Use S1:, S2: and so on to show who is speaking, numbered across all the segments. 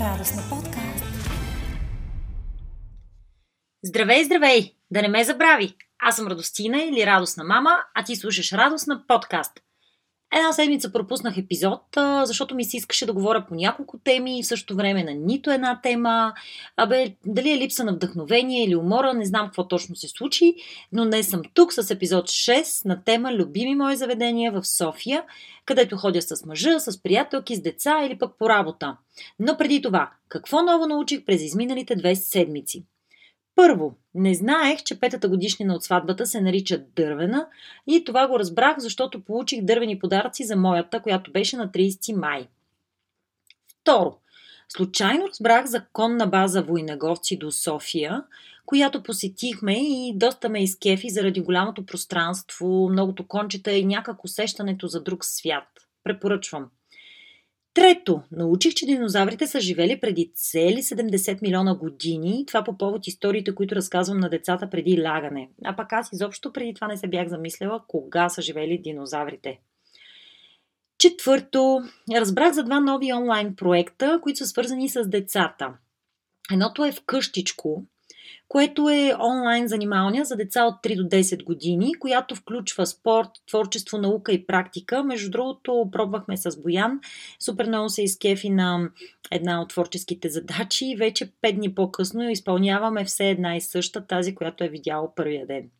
S1: Радостна подкаст.
S2: Здравей, здравей! Да не ме забрави! Аз съм Радостина или Радостна мама, а ти слушаш Радостна подкаст. Една седмица пропуснах епизод, защото ми се искаше да говоря по няколко теми и в същото време на нито една тема. Абе, дали е липса на вдъхновение или умора, не знам какво точно се случи, но днес съм тук с епизод 6 на тема Любими мои заведения в София, където ходя с мъжа, с приятелки, с деца или пък по работа. Но преди това, какво ново научих през изминалите две седмици? Първо, не знаех, че петата годишнина от сватбата се нарича дървена и това го разбрах, защото получих дървени подаръци за моята, която беше на 30 май. Второ, случайно разбрах за конна база Войнаговци до София, която посетихме и доста ме изкефи заради голямото пространство, многото кончета и някак усещането за друг свят. Препоръчвам. Трето, научих, че динозаврите са живели преди цели 70 милиона години. Това по повод историите, които разказвам на децата преди лягане. А пък аз изобщо преди това не се бях замисляла кога са живели динозаврите. Четвърто, разбрах за два нови онлайн проекта, които са свързани с децата. Едното е вкъщичко, което е онлайн занималния за деца от 3 до 10 години, която включва спорт, творчество, наука и практика. Между другото, пробвахме с Боян. Супер много се изкефи на една от творческите задачи. Вече 5 дни по-късно изпълняваме все една и съща, тази, която е видяла първия ден.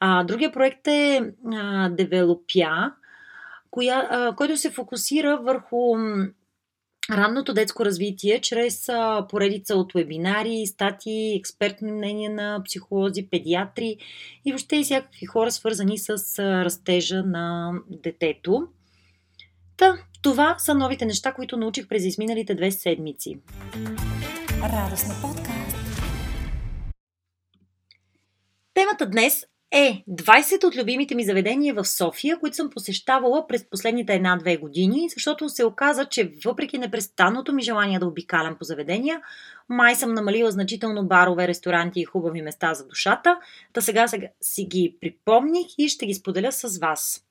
S2: А, другия проект е а, Девелопя, коя, а, който се фокусира върху ранното детско развитие чрез поредица от вебинари, статии, експертни мнения на психолози, педиатри и въобще и всякакви хора, свързани с растежа на детето. Та, това са новите неща, които научих през изминалите две седмици.
S1: Радостна подкаст.
S2: Темата днес е 20 от любимите ми заведения в София, които съм посещавала през последните една-две години, защото се оказа, че въпреки непрестанното ми желание да обикалям по заведения, май съм намалила значително барове, ресторанти и хубави места за душата, та сега, сега си ги припомних и ще ги споделя с вас.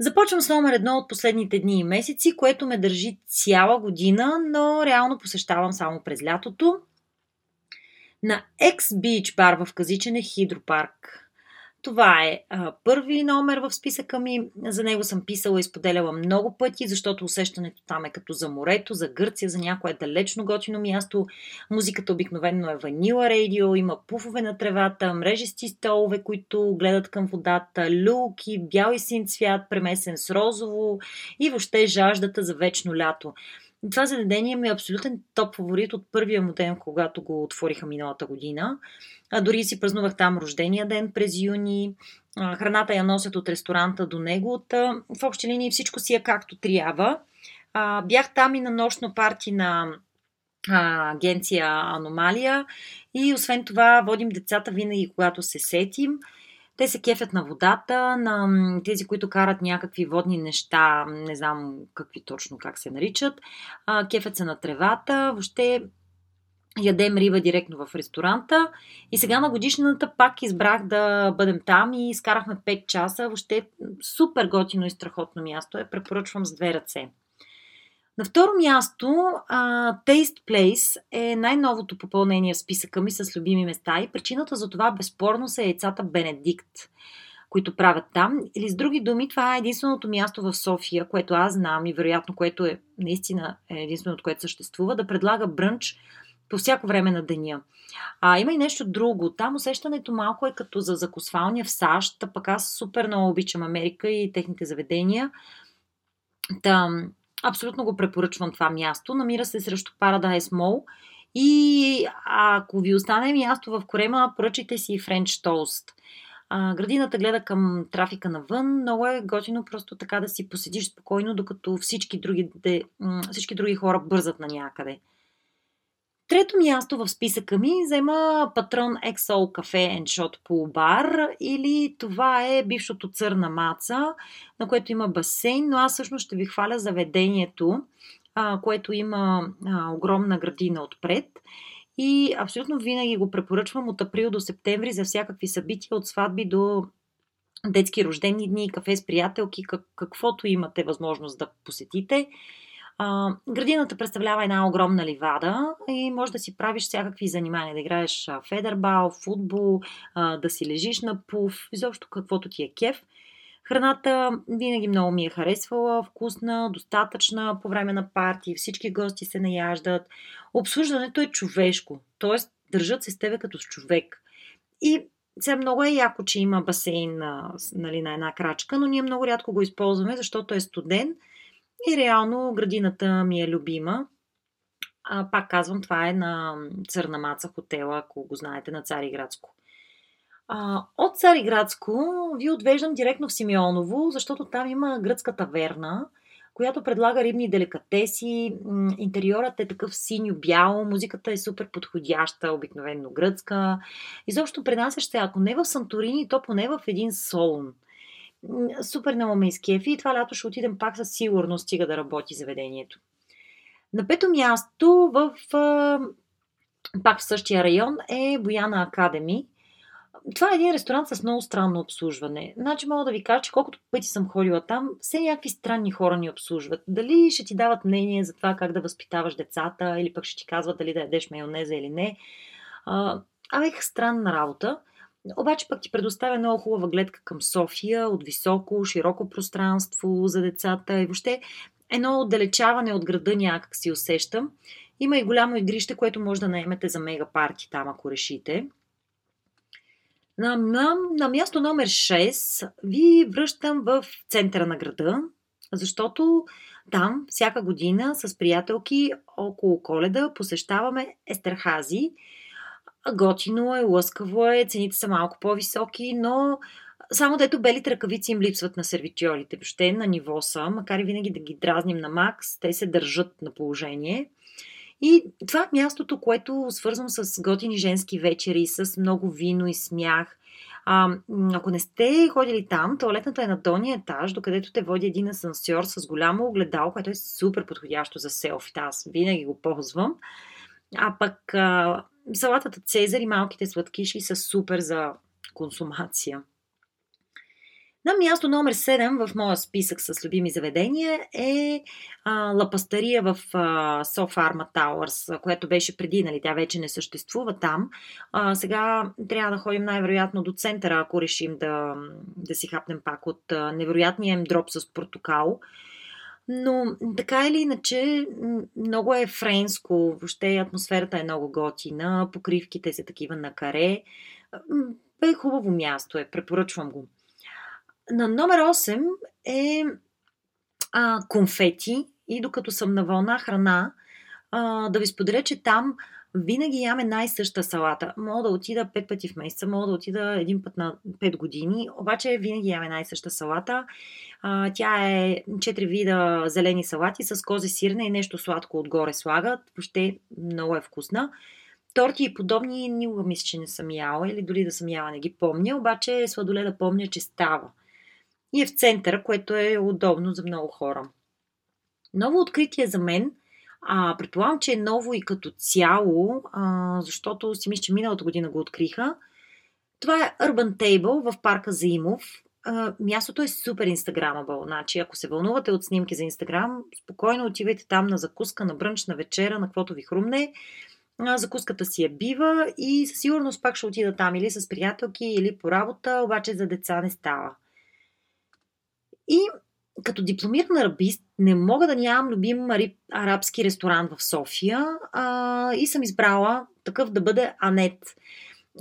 S2: Започвам с номер едно от последните дни и месеци, което ме държи цяла година, но реално посещавам само през лятото. На X-Beach бар в Казичен Хидропарк. Това е а, първи номер в списъка ми. За него съм писала и споделяла много пъти, защото усещането там е като за морето, за Гърция, за някое далечно готино място. Музиката обикновено е ванила радио, има пуфове на тревата, мрежести столове, които гледат към водата, люлки, бял и син цвят, премесен с розово и въобще жаждата за вечно лято. Това заведение ми е абсолютен топ фаворит от първия му ден, когато го отвориха миналата година. А дори си празнувах там рождения ден през юни. Храната я носят от ресторанта до него. От, в общи линии всичко си е както трябва. А, бях там и на нощно парти на а, агенция Аномалия и освен това водим децата винаги, когато се сетим. Те се кефят на водата, на тези, които карат някакви водни неща, не знам какви точно как се наричат, кефят се на тревата, въобще ядем риба директно в ресторанта. И сега на годишната пак избрах да бъдем там и изкарахме 5 часа. Въобще супер готино и страхотно място е. Препоръчвам с две ръце. На второ място, uh, Taste Place е най-новото попълнение в списъка ми с любими места и причината за това безспорно са яйцата Бенедикт, които правят там. Или с други думи, това е единственото място в София, което аз знам и вероятно което е наистина е единственото, което съществува, да предлага брънч по всяко време на деня. А, има и нещо друго. Там усещането малко е като за закусвалния в САЩ, пък аз супер много обичам Америка и техните заведения. Там, Абсолютно го препоръчвам това място. Намира се срещу Paradise Mall. И ако ви остане място в Корема, поръчайте си Toast. А, градината гледа към трафика навън. Много е готино просто така да си поседиш спокойно, докато всички други, всички други хора бързат на някъде. Трето място в списъка ми взема патрон XO Cafe and Shot Pool Bar или това е бившото църна маца, на което има басейн, но аз всъщност ще ви хваля заведението, което има огромна градина отпред. И абсолютно винаги го препоръчвам от април до септември за всякакви събития, от сватби до детски рождени дни, кафе с приятелки, как, каквото имате възможност да посетите. А, градината представлява една огромна ливада и може да си правиш всякакви занимания, да играеш федербал, футбол, а, да си лежиш на пуф, изобщо каквото ти е кеф. Храната винаги много ми е харесвала, вкусна, достатъчна по време на парти, всички гости се наяждат. Обслужването е човешко, т.е. държат се с тебе като с човек. И сега много е яко, че има басейн нали, на една крачка, но ние много рядко го използваме, защото е студен и реално градината ми е любима. А, пак казвам, това е на Църнамаца хотела, ако го знаете, на Цариградско. А, от Цариградско ви отвеждам директно в Симеоново, защото там има гръцка таверна, която предлага рибни деликатеси. Интериорът е такъв синьо-бял, музиката е супер подходяща, обикновено гръцка. Изобщо пренасяш се, ако не в Санторини, то поне в един Солун. Супер много ме изкефи и това лято ще отидем пак със сигурност, стига да работи заведението. На пето място в пак в същия район е Бояна Академи – това е един ресторант с много странно обслужване. Значи мога да ви кажа, че колкото пъти съм ходила там, все някакви странни хора ни обслужват. Дали ще ти дават мнение за това как да възпитаваш децата, или пък ще ти казват дали да ядеш майонеза или не. Абе, странна работа. Обаче пък ти предоставя много хубава гледка към София, от високо, широко пространство за децата и въобще едно отдалечаване от града някак си усещам. Има и голямо игрище, което може да наемете за мега парти там, ако решите. На, на, на място номер 6 ви връщам в центъра на града, защото там всяка година с приятелки около коледа посещаваме Естерхази. Готино е, лъскаво е, цените са малко по-високи, но само дето белите ръкавици им липсват на сервитьорите. Въобще на ниво са, макар и винаги да ги дразним на макс, те се държат на положение. И това е мястото, което свързвам с готини женски вечери, с много вино и смях. А, ако не сте ходили там, туалетната е на долния етаж, докъдето те води един асансьор с голямо огледало, което е супер подходящо за селфите. Аз винаги го ползвам. А пък салатата Цезар и малките сладкиши са супер за консумация. На място номер 7 в моя списък с любими заведения е а, Лапастария в Софарма Тауърс, което беше преди, нали, тя вече не съществува там. А, сега трябва да ходим най-вероятно до центъра, ако решим да, да си хапнем пак от а, невероятния им дроп с портокал. Но така или иначе, много е френско, въобще атмосферата е много готина, покривките са такива на каре. Е хубаво място е, препоръчвам го. На номер 8 е а, конфети и докато съм на вълна храна, а, да ви споделя, че там винаги яме най-съща салата. Мога да отида 5 пъти в месеца, мога да отида един път на 5 години, обаче винаги яме най-съща салата. А, тя е 4 вида зелени салати с козе сирне и нещо сладко отгоре слагат. Въобще много е вкусна. Торти и подобни никога мисля, че не съм яла или дори да съм яла не ги помня, обаче сладоле да помня, че става и е в центъра, което е удобно за много хора. Ново откритие за мен, а, предполагам, че е ново и като цяло, а, защото си мисля, че миналата година го откриха. Това е Urban Table в парка Заимов. Мястото е супер инстаграмабъл. Значи, ако се вълнувате от снимки за инстаграм, спокойно отивайте там на закуска, на брънч, на вечера, на каквото ви хрумне. А, закуската си е бива и със сигурност пак ще отида там или с приятелки, или по работа, обаче за деца не става. И като дипломиран арабист не мога да нямам любим арабски ресторант в София а, и съм избрала такъв да бъде Анет.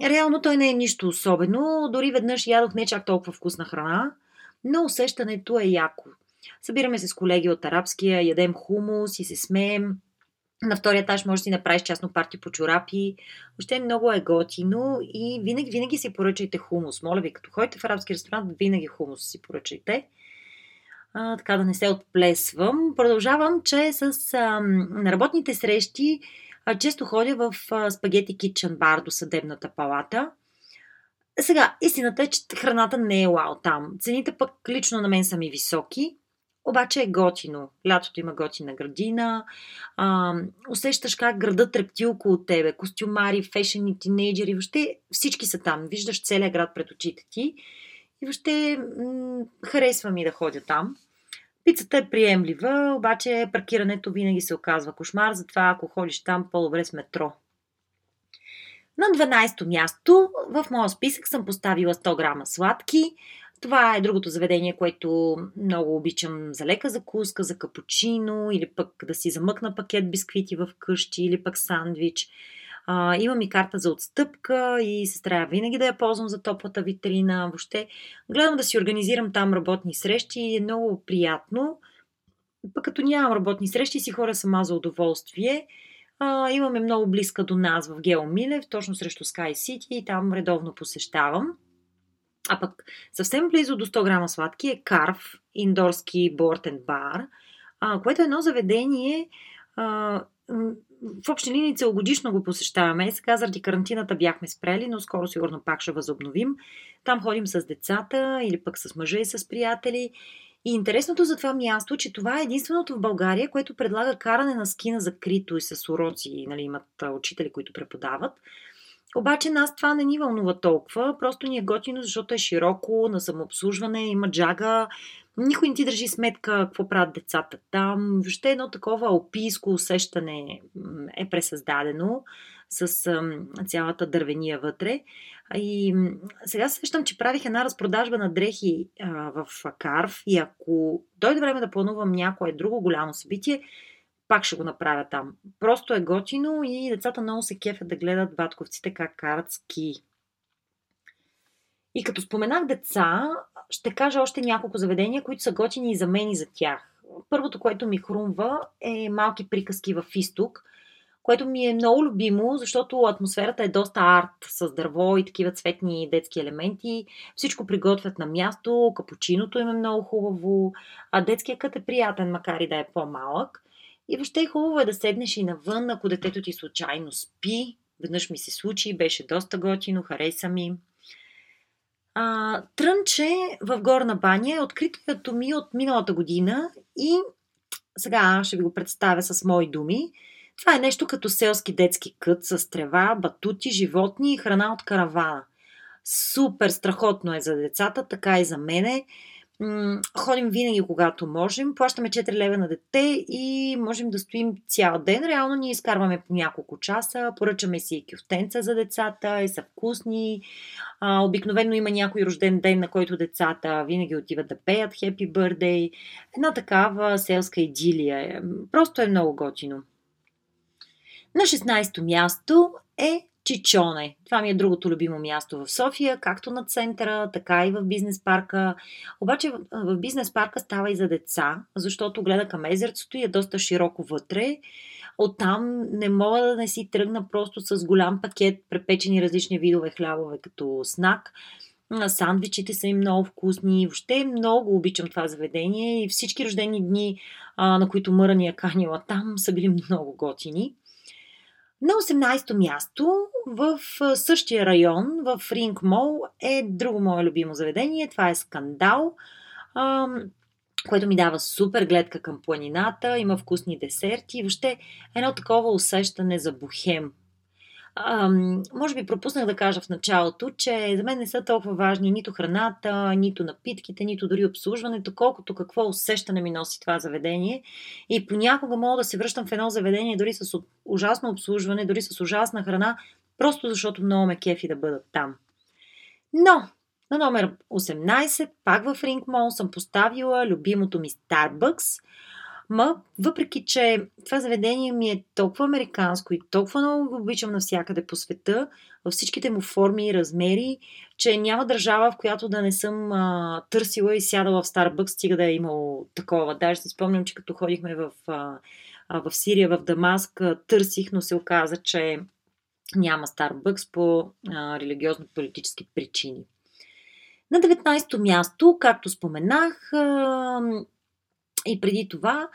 S2: Реално той не е нищо особено, дори веднъж ядох не чак толкова вкусна храна, но усещането е яко. Събираме се с колеги от арабския, ядем хумус и се смеем. На втория етаж можеш да си направиш частно парти по чорапи. Въобще много е готино и винаги, винаги си поръчайте хумус. Моля ви, като ходите в арабски ресторант, винаги хумус си поръчайте а, така да не се отплесвам. Продължавам, че с а, на работните срещи а, често ходя в а, спагети китчен бар до съдебната палата. Сега, истината е, че храната не е вау там. Цените пък лично на мен са ми високи, обаче е готино. Лятото има готина градина. А, усещаш как градът трепти около тебе. Костюмари, фешени, тинейджери, въобще всички са там. Виждаш целият град пред очите ти. И въобще м- харесва ми да ходя там. Пицата е приемлива, обаче паркирането винаги се оказва кошмар, затова ако ходиш там, по-добре с метро. На 12-то място в моя списък съм поставила 100 грама сладки. Това е другото заведение, което много обичам за лека закуска, за капучино или пък да си замъкна пакет бисквити в къщи или пък сандвич. А, имам и карта за отстъпка и се трябва винаги да я ползвам за топлата витрина. Въобще гледам да си организирам там работни срещи и е много приятно. Пък като нямам работни срещи, си хора сама за удоволствие. А, имаме много близка до нас в Гео Милев, точно срещу Sky City и там редовно посещавам. А пък съвсем близо до 100 грама сладки е Карв, индорски бортен бар, което е едно заведение, а, в общи линии целогодишно го посещаваме. Сега заради карантината бяхме спрели, но скоро сигурно пак ще възобновим. Там ходим с децата или пък с мъжа и с приятели. И интересното за това място, че това е единственото в България, което предлага каране на ски на закрито и с уроци, нали, имат учители, които преподават. Обаче нас това не ни вълнува толкова, просто ни е готино, защото е широко, на самообслужване, има джага, никой не ти държи сметка какво правят децата там. Въобще едно такова алпийско усещане е пресъздадено с цялата дървения вътре. И сега сещам, че правих една разпродажба на дрехи в Карв и ако дойде време да планувам някое друго голямо събитие, пак ще го направя там. Просто е готино и децата много се кефят да гледат батковците как карат ски. И като споменах деца, ще кажа още няколко заведения, които са готини и за мен и за тях. Първото, което ми хрумва е малки приказки в изток, което ми е много любимо, защото атмосферата е доста арт с дърво и такива цветни детски елементи. Всичко приготвят на място, капучиното им е много хубаво, а детският кът е приятен, макар и да е по-малък. И въобще е хубаво е да седнеш и навън, ако детето ти случайно спи. Веднъж ми се случи, беше доста готино, хареса ми. А, трънче в Горна баня е откритото ми от миналата година и сега ще ви го представя с мои думи. Това е нещо като селски детски кът с трева, батути, животни и храна от каравана. Супер страхотно е за децата, така и за мене. Ходим винаги, когато можем. Плащаме 4 лева на дете и можем да стоим цял ден. Реално ние изкарваме по няколко часа. Поръчаме си кюфтенца за децата и са вкусни. А, обикновено има някой рожден ден, на който децата винаги отиват да пеят Happy Birthday. Една такава селска идилия. Просто е много готино. На 16-то място е Чичоне. Това ми е другото любимо място в София, както на центъра, така и в бизнес парка. Обаче в бизнес парка става и за деца, защото гледа към езерцето и е доста широко вътре. Оттам не мога да не си тръгна просто с голям пакет препечени различни видове хлябове като снак. Сандвичите са им много вкусни. Въобще много обичам това заведение и всички рождени дни, на които Мъра ни е канила там, са били много готини. На 18-то място в същия район, в Ринг Мол, е друго мое любимо заведение. Това е Скандал, което ми дава супер гледка към планината, има вкусни десерти и въобще едно такова усещане за бухем. Може би пропуснах да кажа в началото, че за мен не са толкова важни нито храната, нито напитките, нито дори обслужването, колкото какво усещане ми носи това заведение. И понякога мога да се връщам в едно заведение дори с ужасно обслужване, дори с ужасна храна, просто защото много ме кефи да бъдат там. Но на номер 18, пак в Mall, съм поставила любимото ми Starbucks – Ма, въпреки, че това заведение ми е толкова американско и толкова много го обичам навсякъде по света, във всичките му форми и размери, че няма държава, в която да не съм а, търсила и сядала в Старбъкс, стига да е имало такова. Даже си спомням, че като ходихме в, а, в Сирия, в Дамаск, търсих, но се оказа, че няма Старбъкс по а, религиозно-политически причини. На 19-то място, както споменах, а, и преди това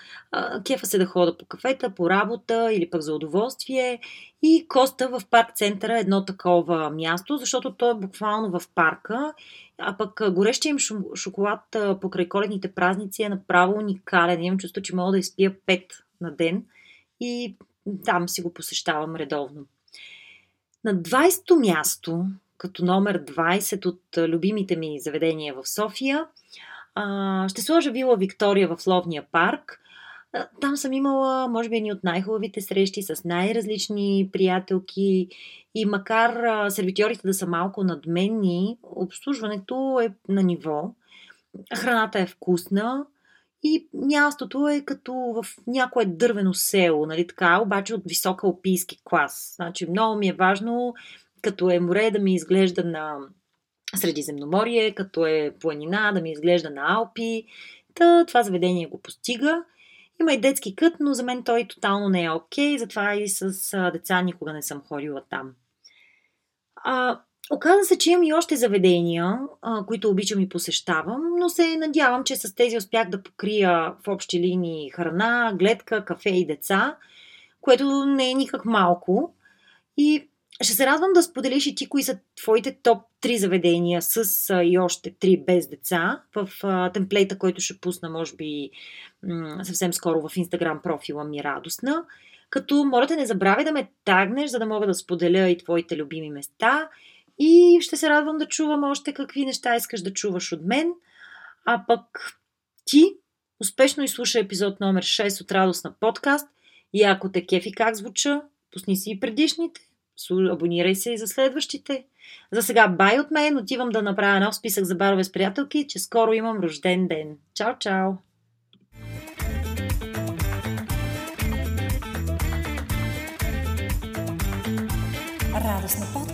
S2: кефа се да хода по кафета, по работа или пък за удоволствие. И Коста в парк центъра е едно такова място, защото то е буквално в парка. А пък горещия им шоколад покрай коледните празници е направо уникален. Имам чувство, че мога да изпия 5 на ден и там си го посещавам редовно. На 20-то място, като номер 20 от любимите ми заведения в София, А, ще сложа вила Виктория в Ловния парк. Там съм имала, може би, едни от най-хубавите срещи с най-различни приятелки и макар сервитьорите да са малко надменни, обслужването е на ниво, храната е вкусна и мястото е като в някое дървено село, нали така, обаче от висок алпийски клас. Значи много ми е важно, като е море, да ми изглежда на Средиземноморие, като е планина, да ми изглежда на Алпи. Та, това заведение го постига. Има и детски кът, но за мен той тотално не е окей, затова и с а, деца никога не съм ходила там. А, оказа се, че имам и още заведения, а, които обичам и посещавам, но се надявам, че с тези успях да покрия в общи линии храна, гледка, кафе и деца, което не е никак малко. И ще се радвам да споделиш и ти кои са твоите топ 3 заведения с а, и още 3 без деца в а, темплейта, който ще пусна, може би, м- съвсем скоро в Инстаграм профила ми Радостна. Като моля те не забравяй да ме тагнеш, за да мога да споделя и твоите любими места. И ще се радвам да чувам още какви неща искаш да чуваш от мен. А пък ти успешно изслуша епизод номер 6 от Радостна подкаст. И ако те кефи как звуча, пусни си и предишните. Абонирай се и за следващите. За сега бай от мен, отивам да направя нов списък за барове с приятелки, че скоро имам рожден ден. Чао, чао!
S1: Радостна подкаст.